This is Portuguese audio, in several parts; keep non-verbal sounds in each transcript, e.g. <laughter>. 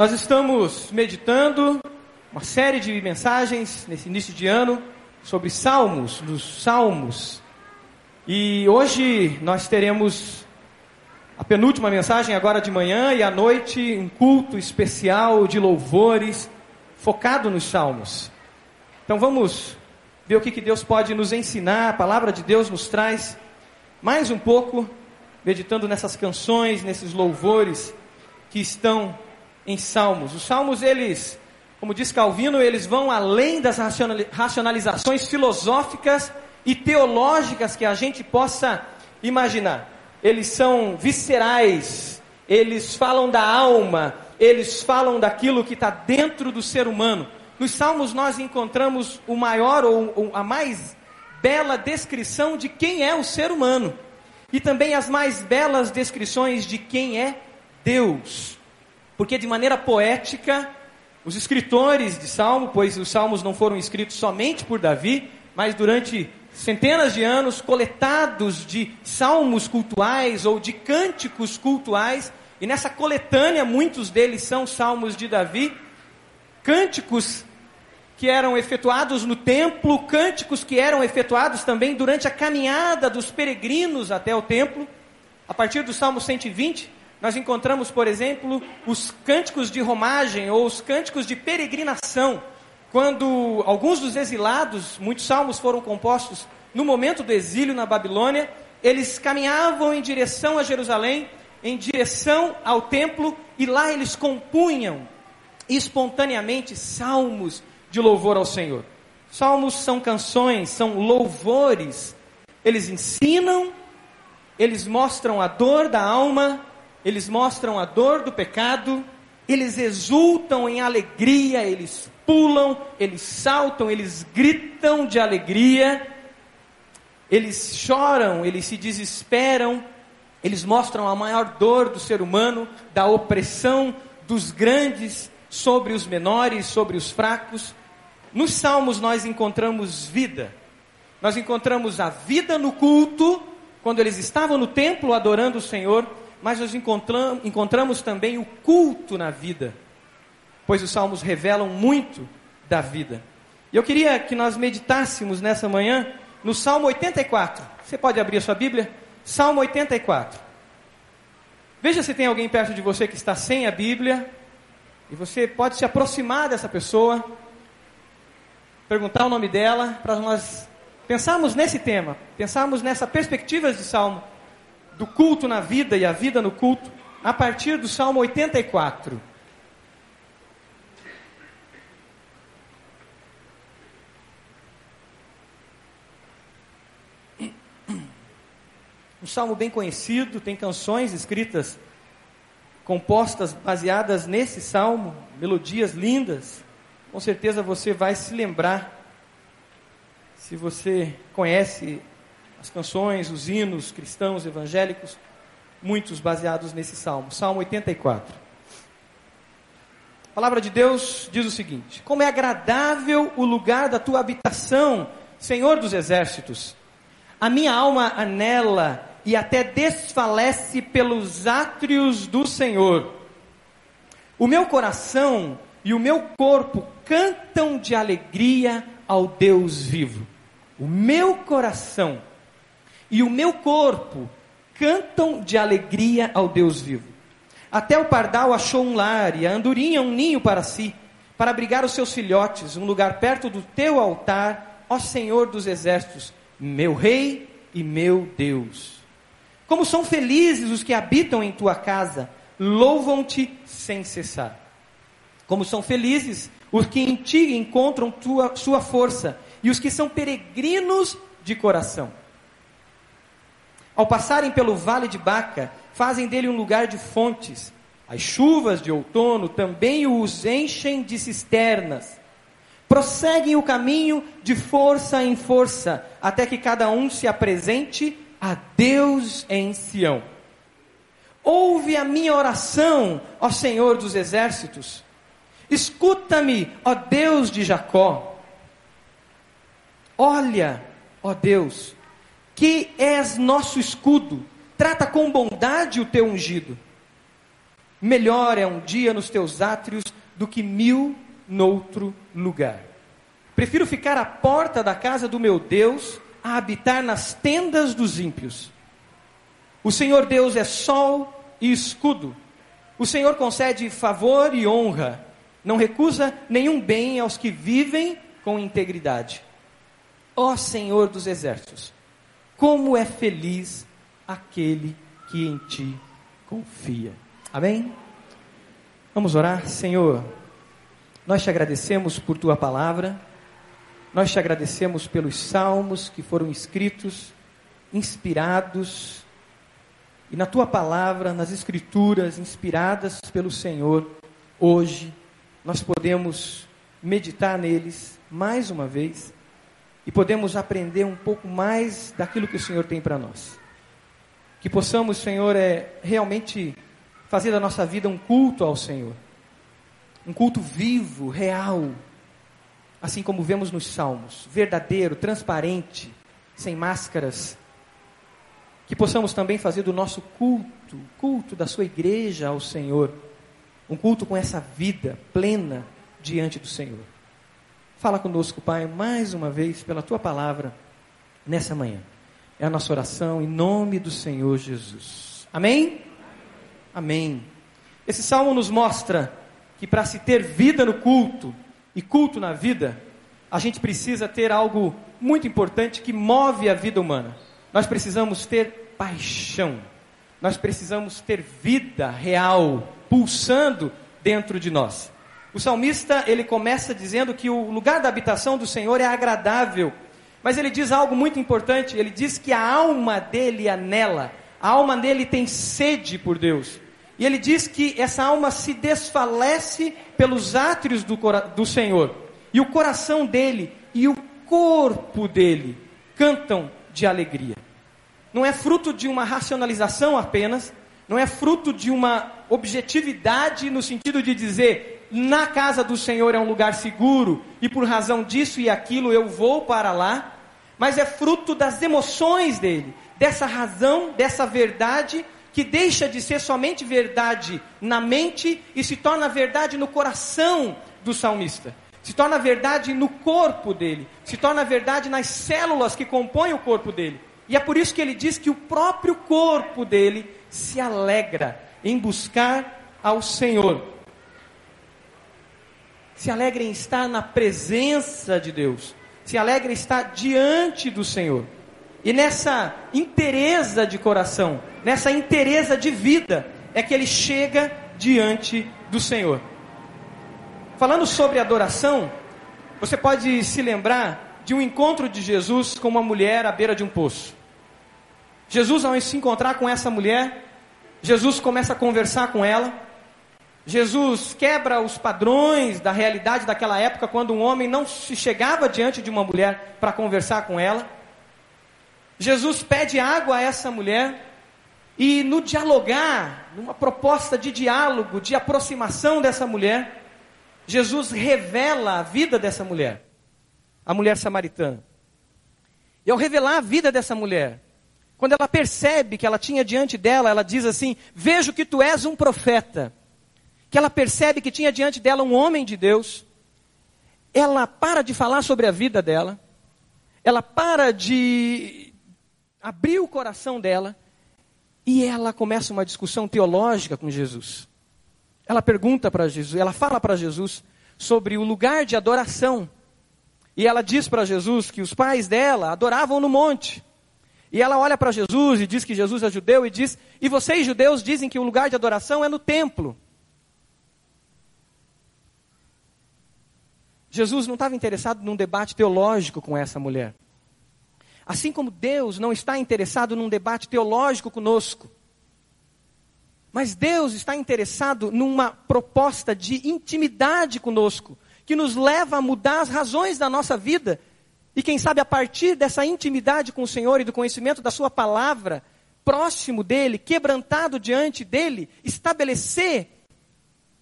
Nós estamos meditando uma série de mensagens nesse início de ano sobre salmos, dos salmos. E hoje nós teremos a penúltima mensagem agora de manhã e à noite um culto especial de louvores focado nos salmos. Então vamos ver o que, que Deus pode nos ensinar, a palavra de Deus nos traz mais um pouco, meditando nessas canções, nesses louvores que estão em salmos. Os salmos, eles, como diz Calvino, eles vão além das racionalizações filosóficas e teológicas que a gente possa imaginar. Eles são viscerais, eles falam da alma, eles falam daquilo que está dentro do ser humano. Nos Salmos nós encontramos o maior ou, a mais bela descrição de quem é o ser humano e também as mais belas descrições de quem é Deus. Porque de maneira poética, os escritores de Salmo, pois os Salmos não foram escritos somente por Davi, mas durante centenas de anos coletados de salmos cultuais ou de cânticos cultuais, e nessa coletânea muitos deles são salmos de Davi, cânticos que eram efetuados no templo, cânticos que eram efetuados também durante a caminhada dos peregrinos até o templo. A partir do Salmo 120, nós encontramos, por exemplo, os cânticos de romagem ou os cânticos de peregrinação, quando alguns dos exilados, muitos salmos foram compostos no momento do exílio na Babilônia, eles caminhavam em direção a Jerusalém, em direção ao templo, e lá eles compunham espontaneamente salmos de louvor ao Senhor. Salmos são canções, são louvores. Eles ensinam, eles mostram a dor da alma, eles mostram a dor do pecado, eles exultam em alegria, eles pulam, eles saltam, eles gritam de alegria, eles choram, eles se desesperam, eles mostram a maior dor do ser humano, da opressão dos grandes sobre os menores, sobre os fracos. Nos salmos nós encontramos vida. Nós encontramos a vida no culto, quando eles estavam no templo adorando o Senhor, mas nós encontramos, encontramos também o culto na vida, pois os salmos revelam muito da vida. E eu queria que nós meditássemos nessa manhã no Salmo 84. Você pode abrir a sua Bíblia? Salmo 84. Veja se tem alguém perto de você que está sem a Bíblia, e você pode se aproximar dessa pessoa perguntar o nome dela, para nós pensarmos nesse tema, pensarmos nessa perspectiva de Salmo, do culto na vida e a vida no culto, a partir do Salmo 84. Um salmo bem conhecido, tem canções escritas, compostas, baseadas nesse salmo, melodias lindas com certeza você vai se lembrar, se você conhece as canções, os hinos cristãos evangélicos, muitos baseados nesse salmo, Salmo 84. A palavra de Deus diz o seguinte: Como é agradável o lugar da tua habitação, Senhor dos exércitos. A minha alma anela e até desfalece pelos átrios do Senhor. O meu coração e o meu corpo cantam de alegria ao Deus vivo. O meu coração e o meu corpo cantam de alegria ao Deus vivo. Até o pardal achou um lar e a andorinha um ninho para si, para abrigar os seus filhotes, um lugar perto do teu altar, ó Senhor dos exércitos, meu rei e meu Deus. Como são felizes os que habitam em tua casa, louvam-te sem cessar. Como são felizes os que em ti encontram tua, sua força e os que são peregrinos de coração. Ao passarem pelo vale de Baca, fazem dele um lugar de fontes. As chuvas de outono também os enchem de cisternas. Prosseguem o caminho de força em força, até que cada um se apresente a Deus em Sião. Ouve a minha oração, ó Senhor dos exércitos. Escuta-me, ó Deus de Jacó. Olha, ó Deus, que és nosso escudo, trata com bondade o teu ungido. Melhor é um dia nos teus átrios do que mil noutro lugar. Prefiro ficar à porta da casa do meu Deus a habitar nas tendas dos ímpios. O Senhor Deus é sol e escudo. O Senhor concede favor e honra. Não recusa nenhum bem aos que vivem com integridade. Ó Senhor dos exércitos, como é feliz aquele que em ti confia. Amém? Vamos orar, Senhor. Nós te agradecemos por tua palavra. Nós te agradecemos pelos salmos que foram escritos, inspirados, e na tua palavra, nas escrituras inspiradas pelo Senhor, hoje nós podemos meditar neles mais uma vez e podemos aprender um pouco mais daquilo que o Senhor tem para nós. Que possamos, Senhor, é realmente fazer da nossa vida um culto ao Senhor. Um culto vivo, real, assim como vemos nos Salmos, verdadeiro, transparente, sem máscaras. Que possamos também fazer do nosso culto, culto da sua igreja ao Senhor, um culto com essa vida plena diante do Senhor. Fala conosco, Pai, mais uma vez pela tua palavra nessa manhã. É a nossa oração em nome do Senhor Jesus. Amém? Amém. Esse salmo nos mostra que para se ter vida no culto, e culto na vida, a gente precisa ter algo muito importante que move a vida humana. Nós precisamos ter paixão. Nós precisamos ter vida real pulsando dentro de nós. O salmista, ele começa dizendo que o lugar da habitação do Senhor é agradável. Mas ele diz algo muito importante, ele diz que a alma dele anela, a alma dele tem sede por Deus. E ele diz que essa alma se desfalece pelos átrios do, do Senhor. E o coração dele e o corpo dele cantam de alegria. Não é fruto de uma racionalização apenas, não é fruto de uma objetividade no sentido de dizer, na casa do Senhor é um lugar seguro e por razão disso e aquilo eu vou para lá, mas é fruto das emoções dele, dessa razão, dessa verdade que deixa de ser somente verdade na mente e se torna verdade no coração do salmista. Se torna verdade no corpo dele, se torna verdade nas células que compõem o corpo dele. E é por isso que ele diz que o próprio corpo dele se alegra em buscar ao Senhor. Se alegra em estar na presença de Deus. Se alegra em estar diante do Senhor. E nessa interesa de coração, nessa interesa de vida, é que ele chega diante do Senhor. Falando sobre adoração, você pode se lembrar de um encontro de Jesus com uma mulher à beira de um poço. Jesus, ao se encontrar com essa mulher, Jesus começa a conversar com ela. Jesus quebra os padrões da realidade daquela época, quando um homem não se chegava diante de uma mulher para conversar com ela. Jesus pede água a essa mulher e no dialogar, numa proposta de diálogo, de aproximação dessa mulher, Jesus revela a vida dessa mulher, a mulher samaritana. E ao revelar a vida dessa mulher, quando ela percebe que ela tinha diante dela, ela diz assim: Vejo que tu és um profeta. Que ela percebe que tinha diante dela um homem de Deus. Ela para de falar sobre a vida dela. Ela para de, abriu o coração dela e ela começa uma discussão teológica com Jesus. Ela pergunta para Jesus, ela fala para Jesus sobre o lugar de adoração. E ela diz para Jesus que os pais dela adoravam no monte. E ela olha para Jesus e diz que Jesus é judeu e diz: E vocês judeus dizem que o lugar de adoração é no templo. Jesus não estava interessado num debate teológico com essa mulher. Assim como Deus não está interessado num debate teológico conosco, mas Deus está interessado numa proposta de intimidade conosco, que nos leva a mudar as razões da nossa vida. E quem sabe a partir dessa intimidade com o Senhor e do conhecimento da Sua palavra, próximo dele, quebrantado diante dele, estabelecer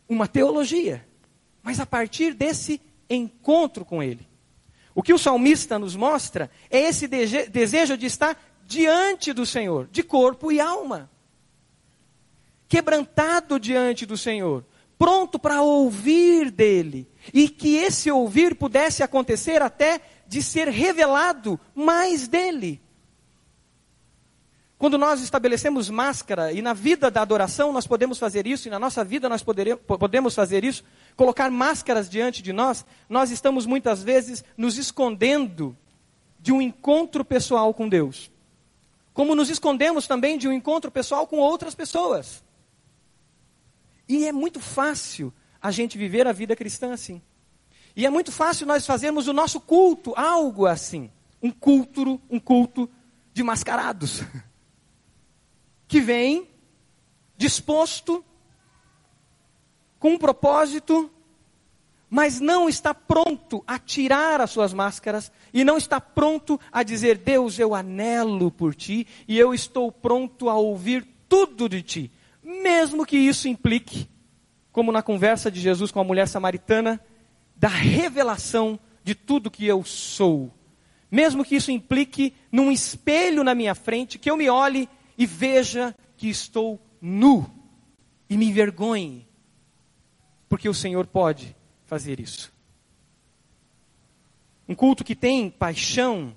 uma teologia. Mas a partir desse encontro com ele. O que o salmista nos mostra é esse desejo de estar diante do Senhor, de corpo e alma. quebrantado diante do Senhor, pronto para ouvir dele, e que esse ouvir pudesse acontecer até de ser revelado mais dele. Quando nós estabelecemos máscara, e na vida da adoração nós podemos fazer isso, e na nossa vida nós poderemos, podemos fazer isso, colocar máscaras diante de nós, nós estamos muitas vezes nos escondendo de um encontro pessoal com Deus. Como nos escondemos também de um encontro pessoal com outras pessoas. E é muito fácil a gente viver a vida cristã assim. E é muito fácil nós fazermos o nosso culto algo assim. Um culto, um culto de mascarados. <laughs> Que vem disposto, com um propósito, mas não está pronto a tirar as suas máscaras e não está pronto a dizer: Deus, eu anelo por ti e eu estou pronto a ouvir tudo de ti, mesmo que isso implique, como na conversa de Jesus com a mulher samaritana, da revelação de tudo que eu sou. Mesmo que isso implique num espelho na minha frente, que eu me olhe e veja que estou nu e me envergonhe, porque o Senhor pode fazer isso. Um culto que tem paixão,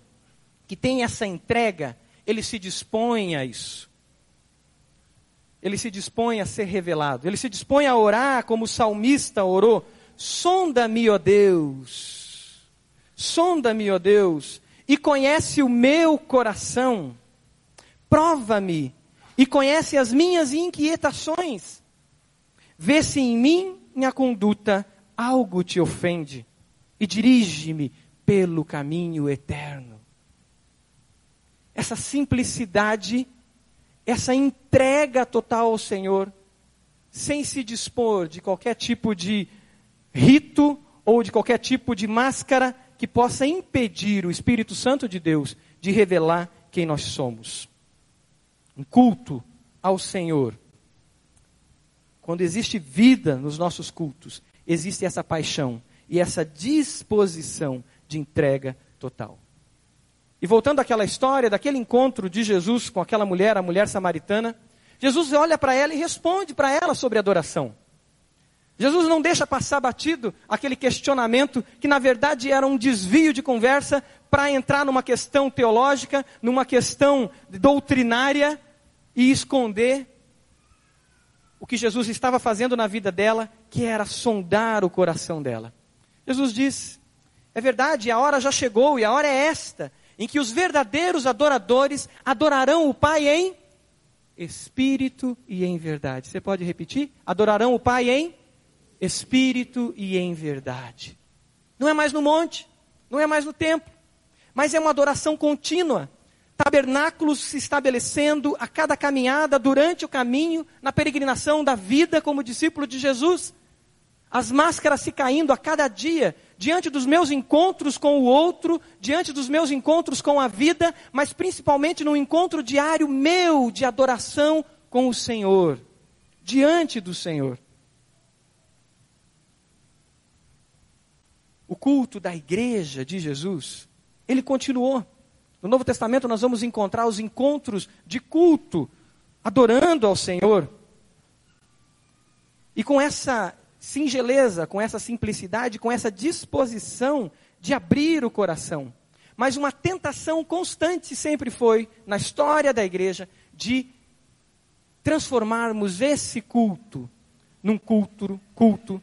que tem essa entrega, ele se dispõe a isso. Ele se dispõe a ser revelado. Ele se dispõe a orar como o salmista orou: Sonda-me, ó Deus. Sonda-me, ó Deus, e conhece o meu coração. Prova-me e conhece as minhas inquietações. Vê se em mim, minha conduta, algo te ofende e dirige-me pelo caminho eterno. Essa simplicidade, essa entrega total ao Senhor, sem se dispor de qualquer tipo de rito ou de qualquer tipo de máscara que possa impedir o Espírito Santo de Deus de revelar quem nós somos. Um culto ao Senhor. Quando existe vida nos nossos cultos, existe essa paixão e essa disposição de entrega total. E voltando àquela história, daquele encontro de Jesus com aquela mulher, a mulher samaritana, Jesus olha para ela e responde para ela sobre adoração. Jesus não deixa passar batido aquele questionamento que na verdade era um desvio de conversa para entrar numa questão teológica, numa questão doutrinária e esconder o que Jesus estava fazendo na vida dela, que era sondar o coração dela. Jesus diz: é verdade, a hora já chegou e a hora é esta, em que os verdadeiros adoradores adorarão o Pai em espírito e em verdade. Você pode repetir? Adorarão o Pai em espírito e em verdade. Não é mais no monte, não é mais no templo, mas é uma adoração contínua tabernáculos se estabelecendo a cada caminhada, durante o caminho, na peregrinação da vida como discípulo de Jesus. As máscaras se caindo a cada dia, diante dos meus encontros com o outro, diante dos meus encontros com a vida, mas principalmente no encontro diário meu de adoração com o Senhor, diante do Senhor. O culto da igreja de Jesus, ele continuou. No Novo Testamento nós vamos encontrar os encontros de culto, adorando ao Senhor. E com essa singeleza, com essa simplicidade, com essa disposição de abrir o coração. Mas uma tentação constante sempre foi, na história da igreja, de transformarmos esse culto num culto, culto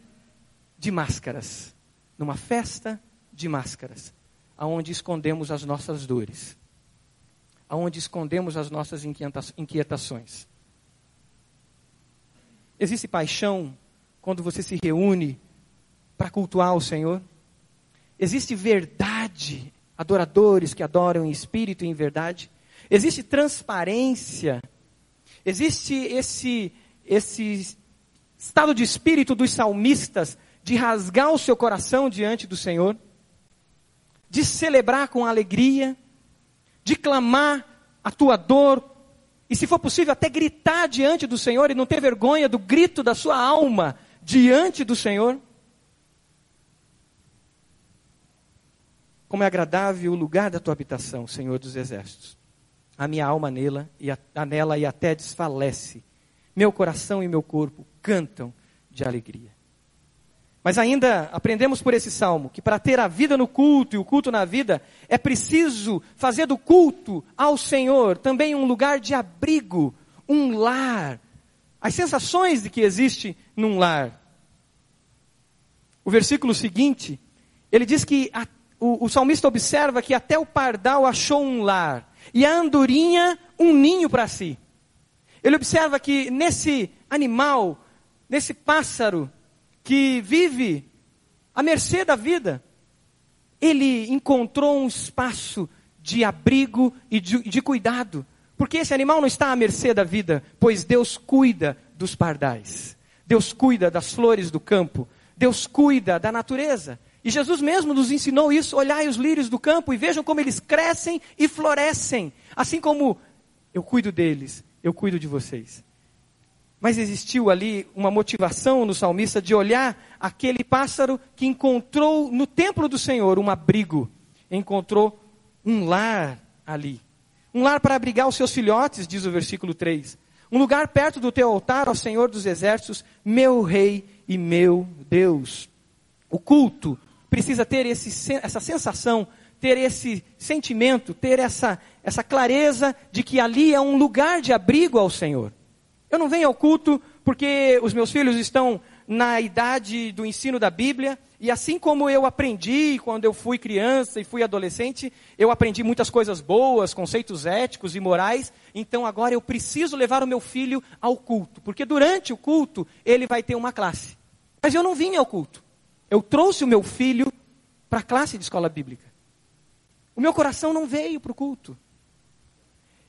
de máscaras, numa festa de máscaras aonde escondemos as nossas dores, aonde escondemos as nossas inquietações. Existe paixão quando você se reúne para cultuar o Senhor? Existe verdade, adoradores que adoram em espírito e em verdade? Existe transparência? Existe esse, esse estado de espírito dos salmistas de rasgar o seu coração diante do Senhor? de celebrar com alegria, de clamar a tua dor, e se for possível, até gritar diante do Senhor e não ter vergonha do grito da sua alma diante do Senhor. Como é agradável o lugar da tua habitação, Senhor dos Exércitos. A minha alma nela e a, nela e até desfalece. meu coração e meu corpo cantam de alegria. Mas ainda aprendemos por esse salmo que para ter a vida no culto e o culto na vida, é preciso fazer do culto ao Senhor também um lugar de abrigo, um lar. As sensações de que existe num lar. O versículo seguinte, ele diz que a, o, o salmista observa que até o pardal achou um lar e a andorinha um ninho para si. Ele observa que nesse animal, nesse pássaro, que vive à mercê da vida, ele encontrou um espaço de abrigo e de, de, cuidado. Porque esse animal não está à mercê da vida, pois Deus cuida dos pardais. Deus cuida das flores do campo. Deus cuida da natureza. E Jesus mesmo nos ensinou isso: olhai os lírios do campo e vejam como eles crescem e florescem. Assim como eu cuido deles, eu cuido de vocês. Mas existiu ali uma motivação no salmista de olhar aquele pássaro que encontrou no templo do Senhor um abrigo, encontrou um lar ali. Um lar para abrigar os seus filhotes, diz o versículo 3. Um lugar perto do teu altar, ao Senhor dos exércitos, meu rei e meu Deus. O culto precisa ter esse, essa sensação, ter esse sentimento, ter essa, essa clareza de que ali é um lugar de abrigo ao Senhor. Eu não venho ao culto porque os meus filhos estão na idade do ensino da Bíblia, e assim como eu aprendi quando eu fui criança e fui adolescente, eu aprendi muitas coisas boas, conceitos éticos e morais, então agora eu preciso levar o meu filho ao culto, porque durante o culto ele vai ter uma classe. Mas eu não vim ao culto. Eu trouxe o meu filho para a classe de escola bíblica. O meu coração não veio para o culto.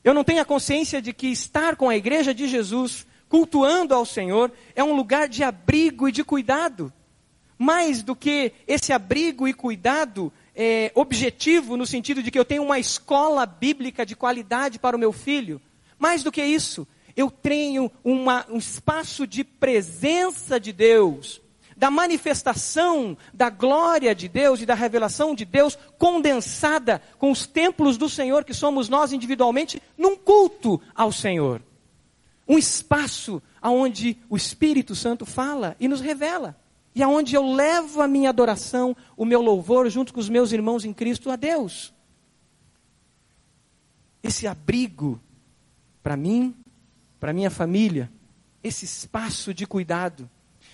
Eu não tenho a consciência de que estar com a igreja de Jesus, cultuando ao Senhor, é um lugar de abrigo e de cuidado. Mais do que esse abrigo e cuidado é, objetivo, no sentido de que eu tenho uma escola bíblica de qualidade para o meu filho. Mais do que isso, eu tenho uma, um espaço de presença de Deus da manifestação da glória de Deus e da revelação de Deus condensada com os templos do Senhor que somos nós individualmente num culto ao Senhor. Um espaço aonde o Espírito Santo fala e nos revela. E aonde eu levo a minha adoração, o meu louvor junto com os meus irmãos em Cristo a Deus. Esse abrigo para mim, para minha família, esse espaço de cuidado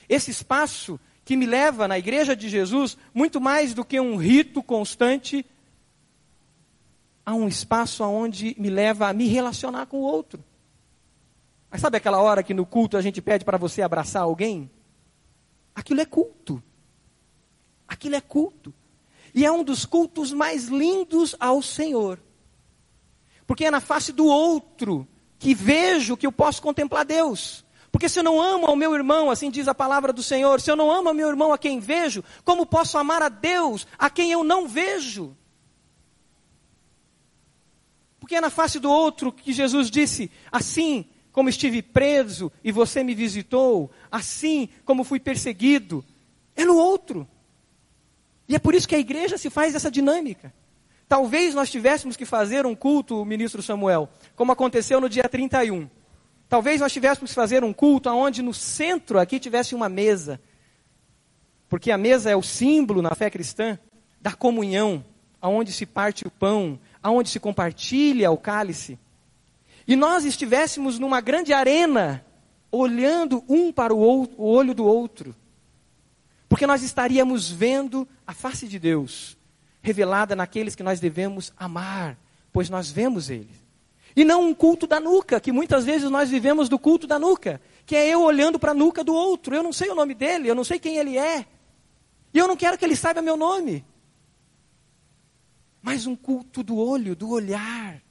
esse espaço que me leva na igreja de Jesus, muito mais do que um rito constante, a um espaço onde me leva a me relacionar com o outro. Mas sabe aquela hora que no culto a gente pede para você abraçar alguém? Aquilo é culto. Aquilo é culto. E é um dos cultos mais lindos ao Senhor. Porque é na face do outro que vejo que eu posso contemplar Deus. Porque se eu não amo ao meu irmão, assim diz a palavra do Senhor, se eu não amo ao meu irmão a quem vejo, como posso amar a Deus a quem eu não vejo? Porque é na face do outro que Jesus disse: assim como estive preso e você me visitou, assim como fui perseguido, é no outro. E é por isso que a igreja se faz essa dinâmica. Talvez nós tivéssemos que fazer um culto, ministro Samuel, como aconteceu no dia 31. Talvez nós tivéssemos que fazer um culto onde no centro aqui tivesse uma mesa. Porque a mesa é o símbolo na fé cristã da comunhão, aonde se parte o pão, aonde se compartilha o cálice. E nós estivéssemos numa grande arena, olhando um para o, outro, o olho do outro. Porque nós estaríamos vendo a face de Deus revelada naqueles que nós devemos amar, pois nós vemos Ele. E não um culto da nuca, que muitas vezes nós vivemos do culto da nuca, que é eu olhando para a nuca do outro. Eu não sei o nome dele, eu não sei quem ele é. E eu não quero que ele saiba meu nome. Mas um culto do olho, do olhar.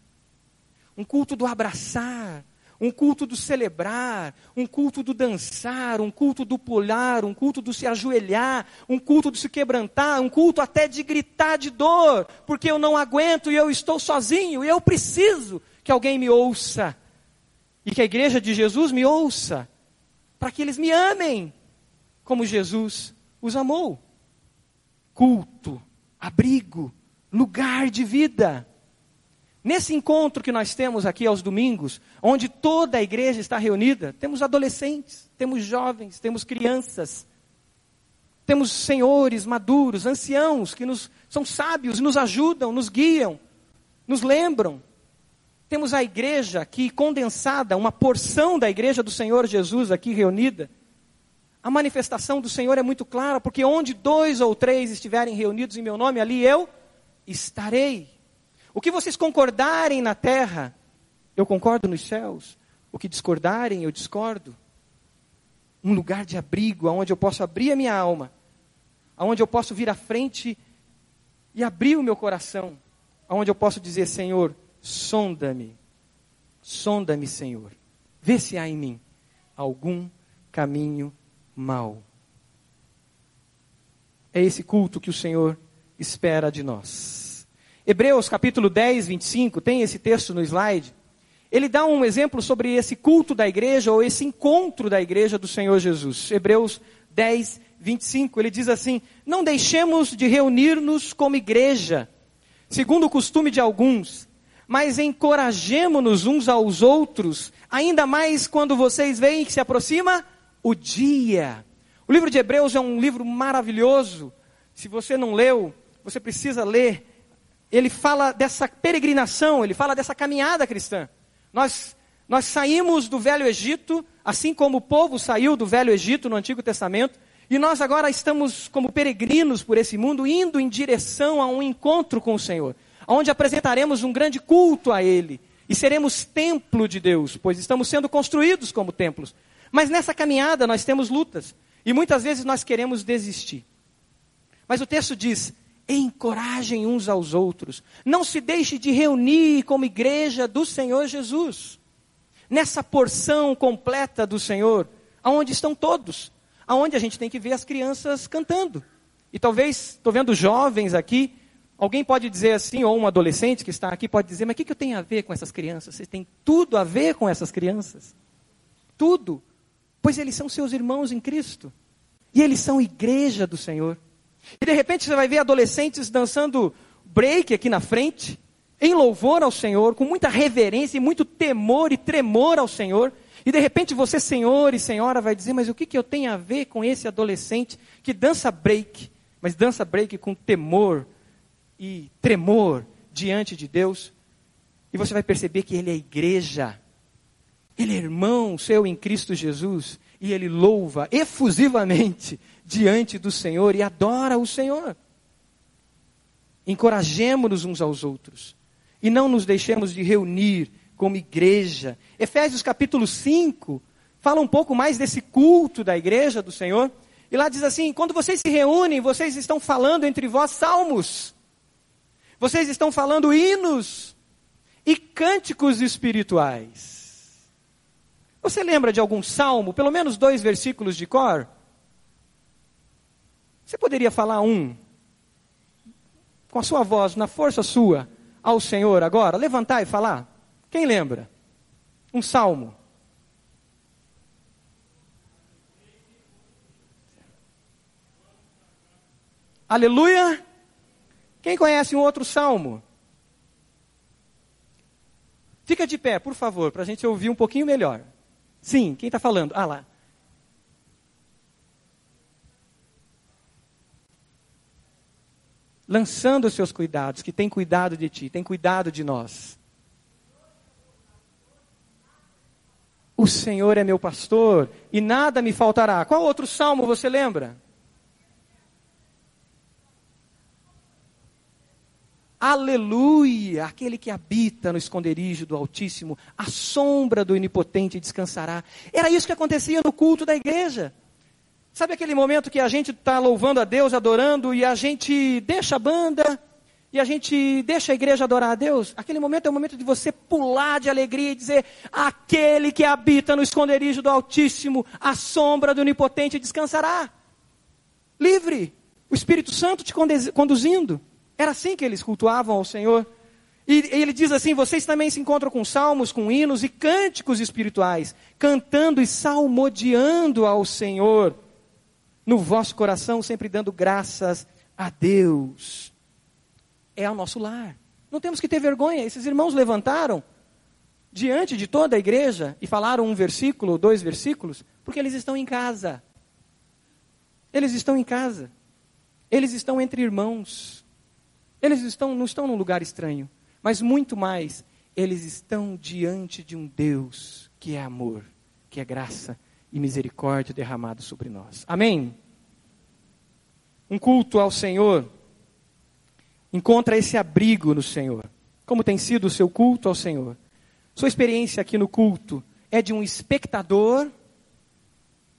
Um culto do abraçar. Um culto do celebrar, um culto do dançar, um culto do pular, um culto do se ajoelhar, um culto de se quebrantar, um culto até de gritar de dor, porque eu não aguento e eu estou sozinho e eu preciso que alguém me ouça. E que a igreja de Jesus me ouça. Para que eles me amem. Como Jesus os amou. Culto, abrigo, lugar de vida. Nesse encontro que nós temos aqui aos domingos, onde toda a igreja está reunida, temos adolescentes, temos jovens, temos crianças, temos senhores maduros, anciãos que nos, são sábios, nos ajudam, nos guiam, nos lembram. Temos a igreja aqui condensada, uma porção da igreja do Senhor Jesus aqui reunida. A manifestação do Senhor é muito clara, porque onde dois ou três estiverem reunidos em meu nome, ali eu estarei. O que vocês concordarem na terra, eu concordo nos céus. O que discordarem, eu discordo. Um lugar de abrigo, onde eu posso abrir a minha alma, onde eu posso vir à frente e abrir o meu coração, onde eu posso dizer: Senhor, sonda-me, sonda-me, Senhor, vê se há em mim algum caminho mau. É esse culto que o Senhor espera de nós. Hebreus capítulo 10, 25, tem esse texto no slide. Ele dá um exemplo sobre esse culto da igreja ou esse encontro da igreja do Senhor Jesus. Hebreus 10, 25, ele diz assim: Não deixemos de reunir-nos como igreja, segundo o costume de alguns, mas encorajemo-nos uns aos outros, ainda mais quando vocês veem que se aproxima o dia. O livro de Hebreus é um livro maravilhoso. Se você não leu, você precisa ler ele fala dessa peregrinação, ele fala dessa caminhada cristã. Nós, nós saímos do Velho Egito, assim como o povo saiu do Velho Egito no Antigo Testamento, e nós agora estamos como peregrinos por esse mundo, indo em direção a um encontro com o Senhor, onde apresentaremos um grande culto a Ele e seremos templo de Deus, pois estamos sendo construídos como templos. Mas nessa caminhada nós temos lutas e muitas vezes nós queremos desistir. Mas o texto diz: encorajem uns aos outros. Não se deixe de reunir como igreja do Senhor Jesus. Nessa porção completa do Senhor, aonde estão todos, aonde a gente tem que ver as crianças cantando. E talvez, estou vendo jovens aqui, alguém pode dizer assim, ou um adolescente que está aqui pode dizer, mas o que, que eu tenho a ver com essas crianças? Você tem tudo a ver com essas crianças. Tudo. Pois eles são seus irmãos em Cristo. E eles são igreja do Senhor. E de repente você vai ver adolescentes dançando break aqui na frente, em louvor ao Senhor, com muita reverência e muito temor e tremor ao Senhor. E de repente você, senhor e senhora, vai dizer: Mas o que, que eu tenho a ver com esse adolescente que dança break, mas dança break com temor e tremor diante de Deus? E você vai perceber que ele é igreja, ele é irmão seu em Cristo Jesus, e ele louva efusivamente diante do Senhor e adora o Senhor. Encorajemos-nos uns aos outros e não nos deixemos de reunir como igreja. Efésios capítulo 5 fala um pouco mais desse culto da igreja do Senhor. E lá diz assim: quando vocês se reúnem, vocês estão falando entre vós salmos, vocês estão falando hinos e cânticos espirituais. Você lembra de algum salmo, pelo menos dois versículos de cor? Você poderia falar um, com a sua voz, na força sua, ao Senhor agora? Levantar e falar? Quem lembra? Um salmo. Aleluia! Quem conhece um outro salmo? Fica de pé, por favor, para a gente ouvir um pouquinho melhor. Sim, quem está falando? Ah lá. lançando os seus cuidados, que tem cuidado de ti, tem cuidado de nós. O Senhor é meu pastor e nada me faltará. Qual outro salmo você lembra? Aleluia! Aquele que habita no esconderijo do Altíssimo, a sombra do Onipotente descansará. Era isso que acontecia no culto da igreja. Sabe aquele momento que a gente está louvando a Deus, adorando, e a gente deixa a banda, e a gente deixa a igreja adorar a Deus? Aquele momento é o momento de você pular de alegria e dizer: Aquele que habita no esconderijo do Altíssimo, a sombra do Onipotente descansará. Livre. O Espírito Santo te conduzindo. Era assim que eles cultuavam ao Senhor. E ele diz assim: vocês também se encontram com salmos, com hinos e cânticos espirituais, cantando e salmodiando ao Senhor no vosso coração, sempre dando graças a Deus. É o nosso lar. Não temos que ter vergonha. Esses irmãos levantaram diante de toda a igreja e falaram um versículo, dois versículos, porque eles estão em casa. Eles estão em casa. Eles estão entre irmãos. Eles estão, não estão num lugar estranho. Mas muito mais, eles estão diante de um Deus que é amor, que é graça e misericórdia derramado sobre nós. Amém? Um culto ao Senhor encontra esse abrigo no Senhor. Como tem sido o seu culto ao Senhor? Sua experiência aqui no culto é de um espectador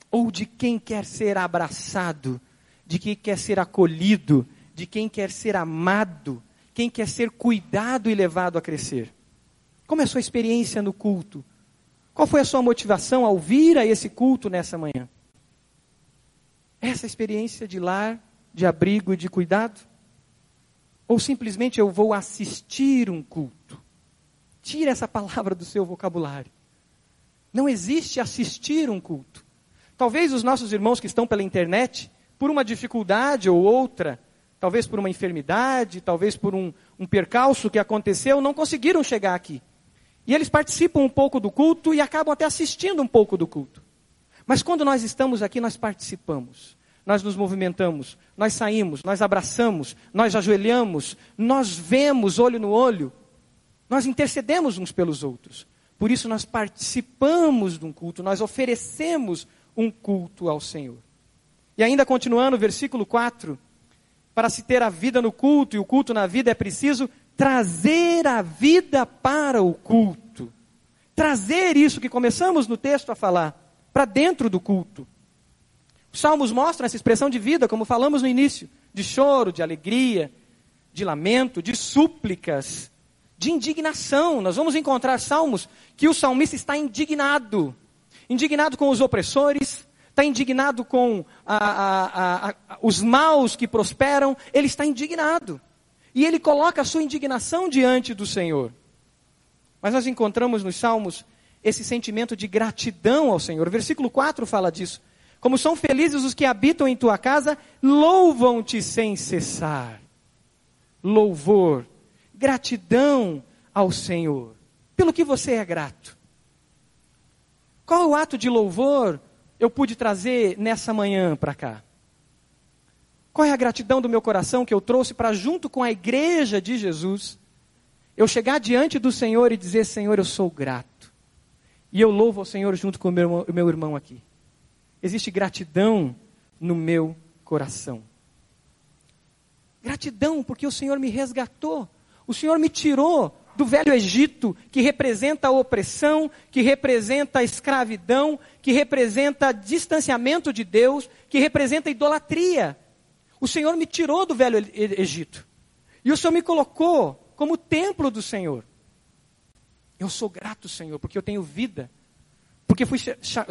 ou de quem quer ser abraçado, de quem quer ser acolhido, de quem quer ser amado, quem quer ser cuidado e levado a crescer? Como é a sua experiência no culto? Qual foi a sua motivação ao vir a esse culto nessa manhã? Essa experiência de lar, de abrigo e de cuidado? Ou simplesmente eu vou assistir um culto? Tire essa palavra do seu vocabulário. Não existe assistir um culto. Talvez os nossos irmãos que estão pela internet, por uma dificuldade ou outra, talvez por uma enfermidade, talvez por um, um percalço que aconteceu, não conseguiram chegar aqui. E eles participam um pouco do culto e acabam até assistindo um pouco do culto. Mas quando nós estamos aqui, nós participamos nós nos movimentamos, nós saímos, nós abraçamos, nós ajoelhamos, nós vemos olho no olho, nós intercedemos uns pelos outros. Por isso nós participamos de um culto, nós oferecemos um culto ao Senhor. E ainda continuando, versículo 4, para se ter a vida no culto e o culto na vida é preciso trazer a vida para o culto. Trazer isso que começamos no texto a falar para dentro do culto. Os salmos mostram essa expressão de vida, como falamos no início, de choro, de alegria, de lamento, de súplicas, de indignação. Nós vamos encontrar salmos que o salmista está indignado. Indignado com os opressores, está indignado com a, a, a, os maus que prosperam, ele está indignado. E ele coloca a sua indignação diante do Senhor. Mas nós encontramos nos salmos esse sentimento de gratidão ao Senhor. O versículo 4 fala disso. Como são felizes os que habitam em tua casa, louvam-te sem cessar. Louvor, gratidão ao Senhor. Pelo que você é grato. Qual o ato de louvor eu pude trazer nessa manhã para cá? Qual é a gratidão do meu coração que eu trouxe para junto com a igreja de Jesus? Eu chegar diante do Senhor e dizer: Senhor, eu sou grato. E eu louvo ao Senhor junto com o meu, o meu irmão aqui existe gratidão no meu coração. Gratidão porque o Senhor me resgatou, o Senhor me tirou do velho Egito, que representa a opressão, que representa a escravidão, que representa distanciamento de Deus, que representa a idolatria. O Senhor me tirou do velho Egito. E o Senhor me colocou como templo do Senhor. Eu sou grato, Senhor, porque eu tenho vida porque fui,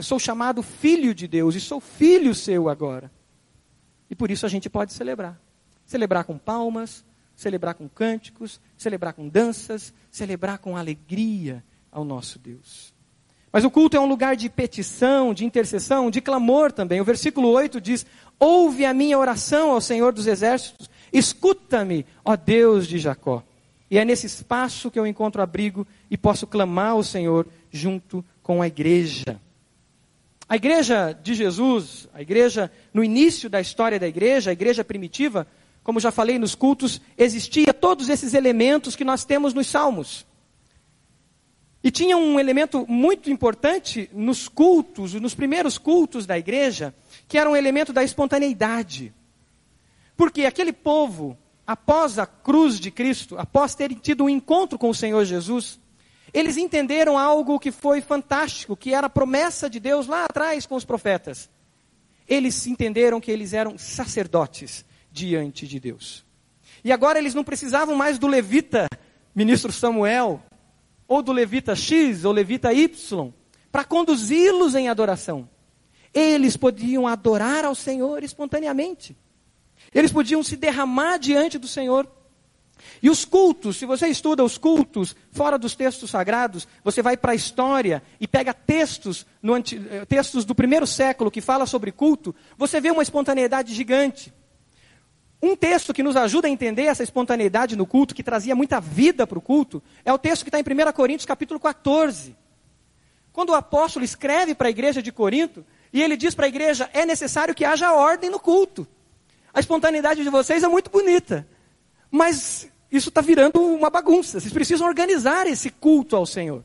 sou chamado filho de Deus e sou filho seu agora. E por isso a gente pode celebrar. Celebrar com palmas, celebrar com cânticos, celebrar com danças, celebrar com alegria ao nosso Deus. Mas o culto é um lugar de petição, de intercessão, de clamor também. O versículo 8 diz: Ouve a minha oração ao Senhor dos Exércitos, escuta-me, ó Deus de Jacó. E é nesse espaço que eu encontro abrigo e posso clamar ao Senhor junto com a igreja. A igreja de Jesus, a igreja no início da história da igreja, a igreja primitiva, como já falei nos cultos, existia todos esses elementos que nós temos nos salmos. E tinha um elemento muito importante nos cultos, nos primeiros cultos da igreja, que era um elemento da espontaneidade. Porque aquele povo, após a cruz de Cristo, após terem tido um encontro com o Senhor Jesus, eles entenderam algo que foi fantástico, que era a promessa de Deus lá atrás com os profetas. Eles entenderam que eles eram sacerdotes diante de Deus. E agora eles não precisavam mais do levita, ministro Samuel, ou do levita X ou levita Y, para conduzi-los em adoração. Eles podiam adorar ao Senhor espontaneamente. Eles podiam se derramar diante do Senhor e os cultos, se você estuda os cultos fora dos textos sagrados, você vai para a história e pega textos, no, eh, textos do primeiro século que fala sobre culto, você vê uma espontaneidade gigante. Um texto que nos ajuda a entender essa espontaneidade no culto, que trazia muita vida para o culto, é o texto que está em 1 Coríntios capítulo 14. Quando o apóstolo escreve para a igreja de Corinto, e ele diz para a igreja: é necessário que haja ordem no culto. A espontaneidade de vocês é muito bonita, mas isso está virando uma bagunça. Vocês precisam organizar esse culto ao Senhor.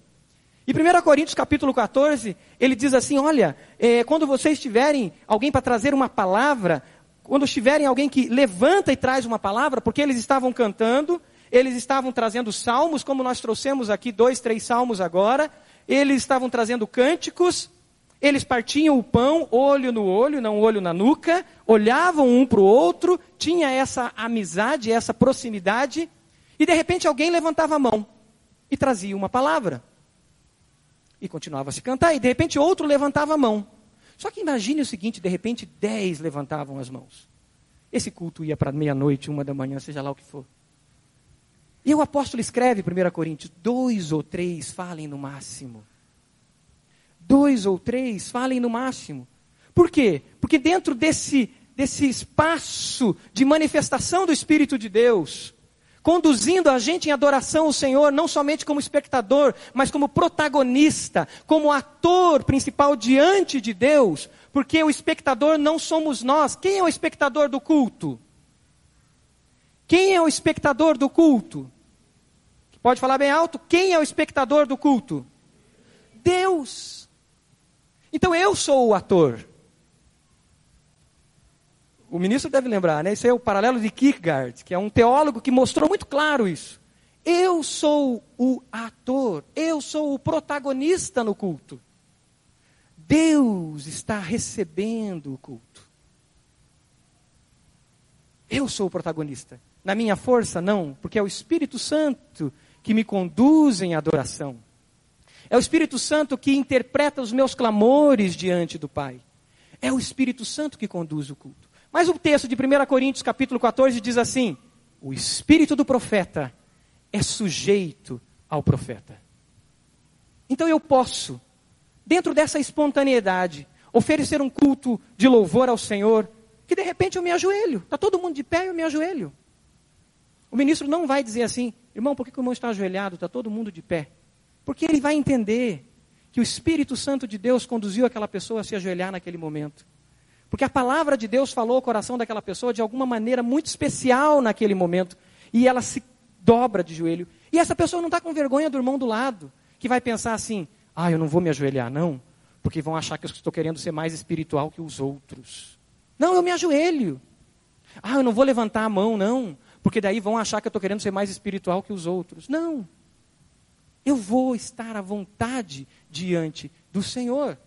E 1 Coríntios capítulo 14, ele diz assim: olha, é, quando vocês tiverem alguém para trazer uma palavra, quando tiverem alguém que levanta e traz uma palavra, porque eles estavam cantando, eles estavam trazendo salmos, como nós trouxemos aqui dois, três salmos agora, eles estavam trazendo cânticos, eles partiam o pão, olho no olho, não olho na nuca, olhavam um para o outro, tinha essa amizade, essa proximidade, e de repente alguém levantava a mão e trazia uma palavra. E continuava a se cantar, e de repente outro levantava a mão. Só que imagine o seguinte: de repente dez levantavam as mãos. Esse culto ia para meia-noite, uma da manhã, seja lá o que for. E o apóstolo escreve, 1 Coríntios: dois ou três falem no máximo. Dois ou três falem no máximo. Por quê? Porque dentro desse, desse espaço de manifestação do Espírito de Deus, conduzindo a gente em adoração ao Senhor, não somente como espectador, mas como protagonista, como ator principal diante de Deus, porque o espectador não somos nós. Quem é o espectador do culto? Quem é o espectador do culto? Pode falar bem alto? Quem é o espectador do culto? Deus. Então eu sou o ator. O ministro deve lembrar, né? Isso é o paralelo de Kierkegaard, que é um teólogo que mostrou muito claro isso. Eu sou o ator, eu sou o protagonista no culto. Deus está recebendo o culto. Eu sou o protagonista. Na minha força, não, porque é o Espírito Santo que me conduz em adoração. É o Espírito Santo que interpreta os meus clamores diante do Pai. É o Espírito Santo que conduz o culto. Mas o texto de 1 Coríntios capítulo 14 diz assim: o espírito do profeta é sujeito ao profeta. Então eu posso, dentro dessa espontaneidade, oferecer um culto de louvor ao Senhor, que de repente eu me ajoelho. Está todo mundo de pé eu me ajoelho. O ministro não vai dizer assim, irmão, por que o irmão está ajoelhado? Está todo mundo de pé. Porque ele vai entender que o Espírito Santo de Deus conduziu aquela pessoa a se ajoelhar naquele momento. Porque a palavra de Deus falou ao coração daquela pessoa de alguma maneira muito especial naquele momento. E ela se dobra de joelho. E essa pessoa não está com vergonha do irmão do lado, que vai pensar assim: ah, eu não vou me ajoelhar, não, porque vão achar que eu estou querendo ser mais espiritual que os outros. Não, eu me ajoelho. Ah, eu não vou levantar a mão, não, porque daí vão achar que eu estou querendo ser mais espiritual que os outros. Não. Eu vou estar à vontade diante do Senhor.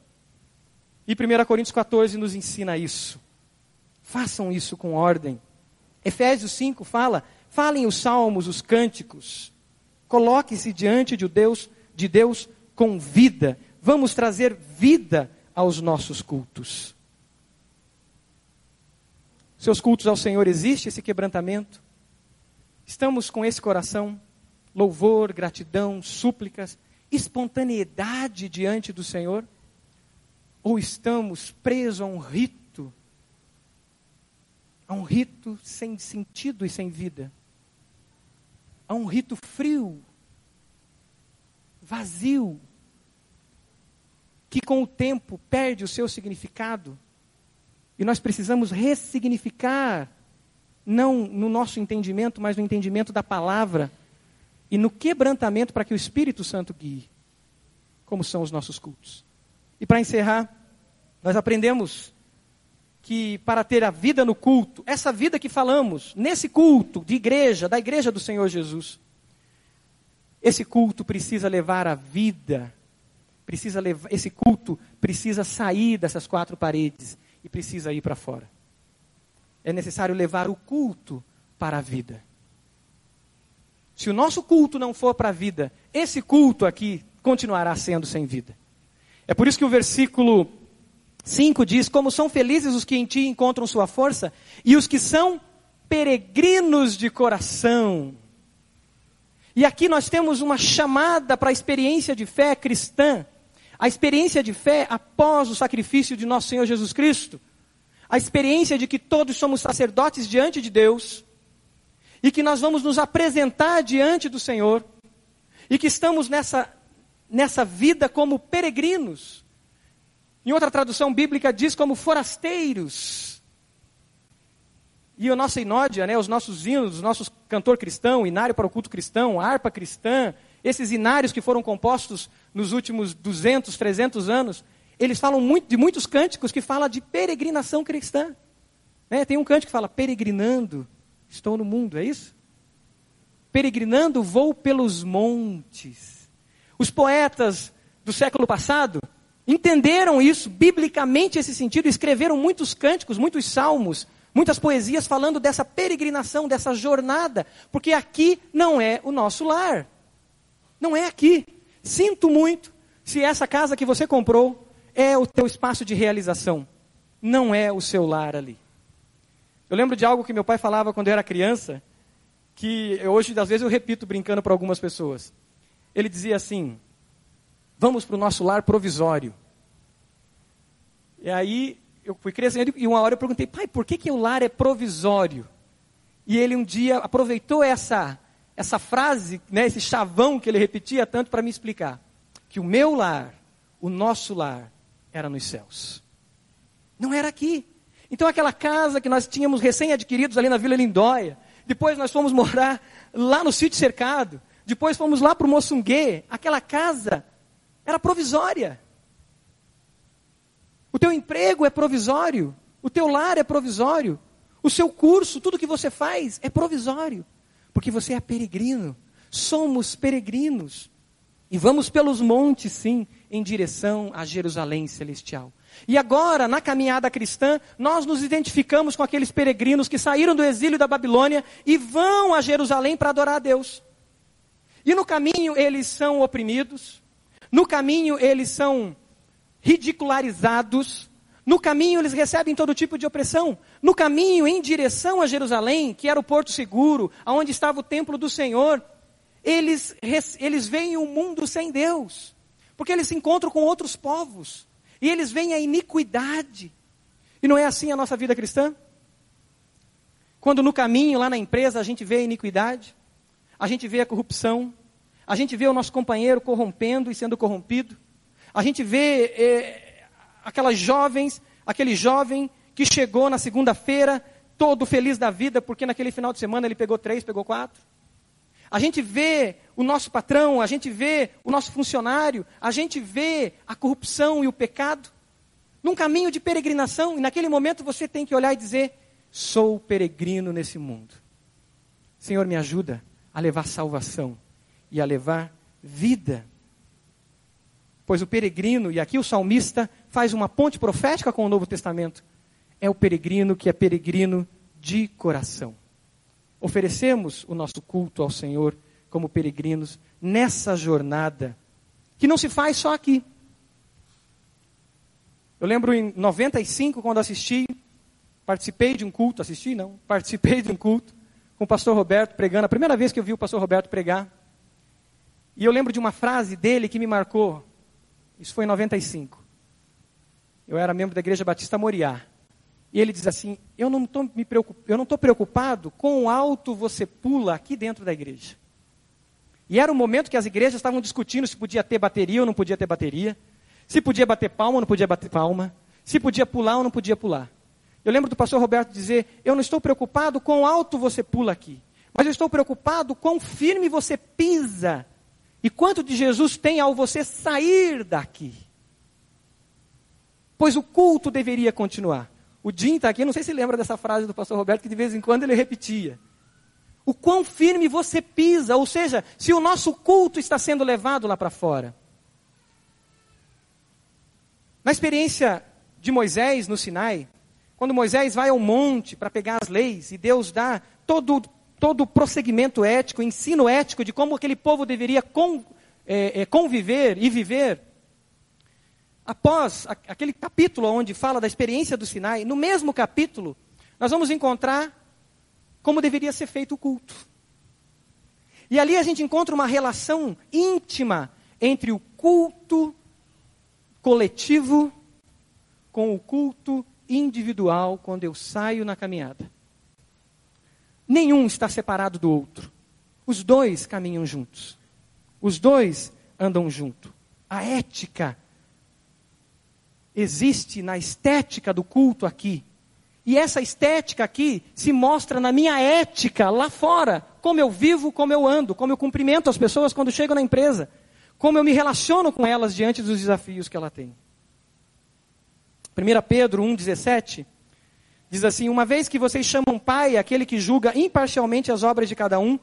E 1 Coríntios 14 nos ensina isso. Façam isso com ordem. Efésios 5 fala: falem os salmos, os cânticos. Coloquem-se diante de Deus, de Deus com vida. Vamos trazer vida aos nossos cultos. Seus cultos ao Senhor existe esse quebrantamento? Estamos com esse coração, louvor, gratidão, súplicas, espontaneidade diante do Senhor? Ou estamos presos a um rito, a um rito sem sentido e sem vida, a um rito frio, vazio, que com o tempo perde o seu significado, e nós precisamos ressignificar, não no nosso entendimento, mas no entendimento da palavra e no quebrantamento para que o Espírito Santo guie, como são os nossos cultos. E para encerrar, nós aprendemos que para ter a vida no culto, essa vida que falamos, nesse culto de igreja, da igreja do Senhor Jesus, esse culto precisa levar a vida, precisa levar, esse culto precisa sair dessas quatro paredes e precisa ir para fora. É necessário levar o culto para a vida. Se o nosso culto não for para a vida, esse culto aqui continuará sendo sem vida. É por isso que o versículo 5 diz: Como são felizes os que em ti encontram sua força e os que são peregrinos de coração. E aqui nós temos uma chamada para a experiência de fé cristã, a experiência de fé após o sacrifício de nosso Senhor Jesus Cristo. a experiência de que todos somos sacerdotes diante de Deus e que nós vamos nos apresentar diante do Senhor e que estamos nessa, nessa vida como peregrinos. Em outra tradução bíblica diz como forasteiros. E a nossa inódia, né, os nossos hinos, os nossos cantor cristão, inário para o culto cristão, harpa cristã, esses inários que foram compostos nos últimos 200, 300 anos, eles falam muito, de muitos cânticos que falam de peregrinação cristã. Né? Tem um cântico que fala, peregrinando, estou no mundo, é isso? Peregrinando, vou pelos montes. Os poetas do século passado entenderam isso, biblicamente esse sentido, escreveram muitos cânticos, muitos salmos, muitas poesias falando dessa peregrinação, dessa jornada, porque aqui não é o nosso lar. Não é aqui. Sinto muito se essa casa que você comprou é o teu espaço de realização. Não é o seu lar ali. Eu lembro de algo que meu pai falava quando eu era criança, que hoje, às vezes, eu repito brincando para algumas pessoas. Ele dizia assim: Vamos para o nosso lar provisório. E aí eu fui crescendo e uma hora eu perguntei, pai, por que, que o lar é provisório? E ele um dia aproveitou essa, essa frase, né, esse chavão que ele repetia tanto para me explicar. Que o meu lar, o nosso lar, era nos céus. Não era aqui. Então aquela casa que nós tínhamos recém-adquiridos ali na Vila Lindóia, depois nós fomos morar lá no sítio cercado, depois fomos lá para o Moçunguê, aquela casa era provisória. O teu emprego é provisório, o teu lar é provisório, o seu curso, tudo que você faz é provisório, porque você é peregrino. Somos peregrinos. E vamos pelos montes, sim, em direção a Jerusalém celestial. E agora, na caminhada cristã, nós nos identificamos com aqueles peregrinos que saíram do exílio da Babilônia e vão a Jerusalém para adorar a Deus. E no caminho eles são oprimidos, no caminho eles são ridicularizados, no caminho eles recebem todo tipo de opressão. No caminho em direção a Jerusalém, que era o porto seguro, aonde estava o templo do Senhor, eles, eles veem um mundo sem Deus. Porque eles se encontram com outros povos. E eles veem a iniquidade. E não é assim a nossa vida cristã? Quando no caminho, lá na empresa, a gente vê a iniquidade, a gente vê a corrupção, a gente vê o nosso companheiro corrompendo e sendo corrompido, a gente vê é, aquelas jovens, aquele jovem que chegou na segunda-feira todo feliz da vida, porque naquele final de semana ele pegou três, pegou quatro. A gente vê o nosso patrão, a gente vê o nosso funcionário, a gente vê a corrupção e o pecado num caminho de peregrinação, e naquele momento você tem que olhar e dizer: sou peregrino nesse mundo. Senhor, me ajuda a levar salvação e a levar vida. Pois o peregrino, e aqui o salmista faz uma ponte profética com o Novo Testamento, é o peregrino que é peregrino de coração oferecemos o nosso culto ao Senhor como peregrinos nessa jornada, que não se faz só aqui. Eu lembro em 95, quando assisti, participei de um culto, assisti não, participei de um culto com o pastor Roberto pregando, a primeira vez que eu vi o pastor Roberto pregar. E eu lembro de uma frase dele que me marcou. Isso foi em 95. Eu era membro da Igreja Batista Moriá. E ele diz assim: Eu não estou preocup... preocupado com o alto você pula aqui dentro da igreja. E era um momento que as igrejas estavam discutindo se podia ter bateria ou não podia ter bateria, se podia bater palma ou não podia bater palma, se podia pular ou não podia pular. Eu lembro do pastor Roberto dizer: Eu não estou preocupado com o alto você pula aqui, mas eu estou preocupado com firme você pisa e quanto de Jesus tem ao você sair daqui. Pois o culto deveria continuar. O Jim está aqui, não sei se lembra dessa frase do pastor Roberto, que de vez em quando ele repetia. O quão firme você pisa, ou seja, se o nosso culto está sendo levado lá para fora. Na experiência de Moisés no Sinai, quando Moisés vai ao monte para pegar as leis e Deus dá todo, todo o prosseguimento ético, ensino ético de como aquele povo deveria con, é, é, conviver e viver, após aquele capítulo onde fala da experiência do Sinai, no mesmo capítulo, nós vamos encontrar como deveria ser feito o culto. E ali a gente encontra uma relação íntima entre o culto coletivo com o culto individual quando eu saio na caminhada. Nenhum está separado do outro. Os dois caminham juntos. Os dois andam junto. A ética existe na estética do culto aqui. E essa estética aqui se mostra na minha ética lá fora. Como eu vivo, como eu ando, como eu cumprimento as pessoas quando chego na empresa. Como eu me relaciono com elas diante dos desafios que ela tem. 1 Pedro 1,17 diz assim: Uma vez que vocês chamam pai aquele que julga imparcialmente as obras de cada um,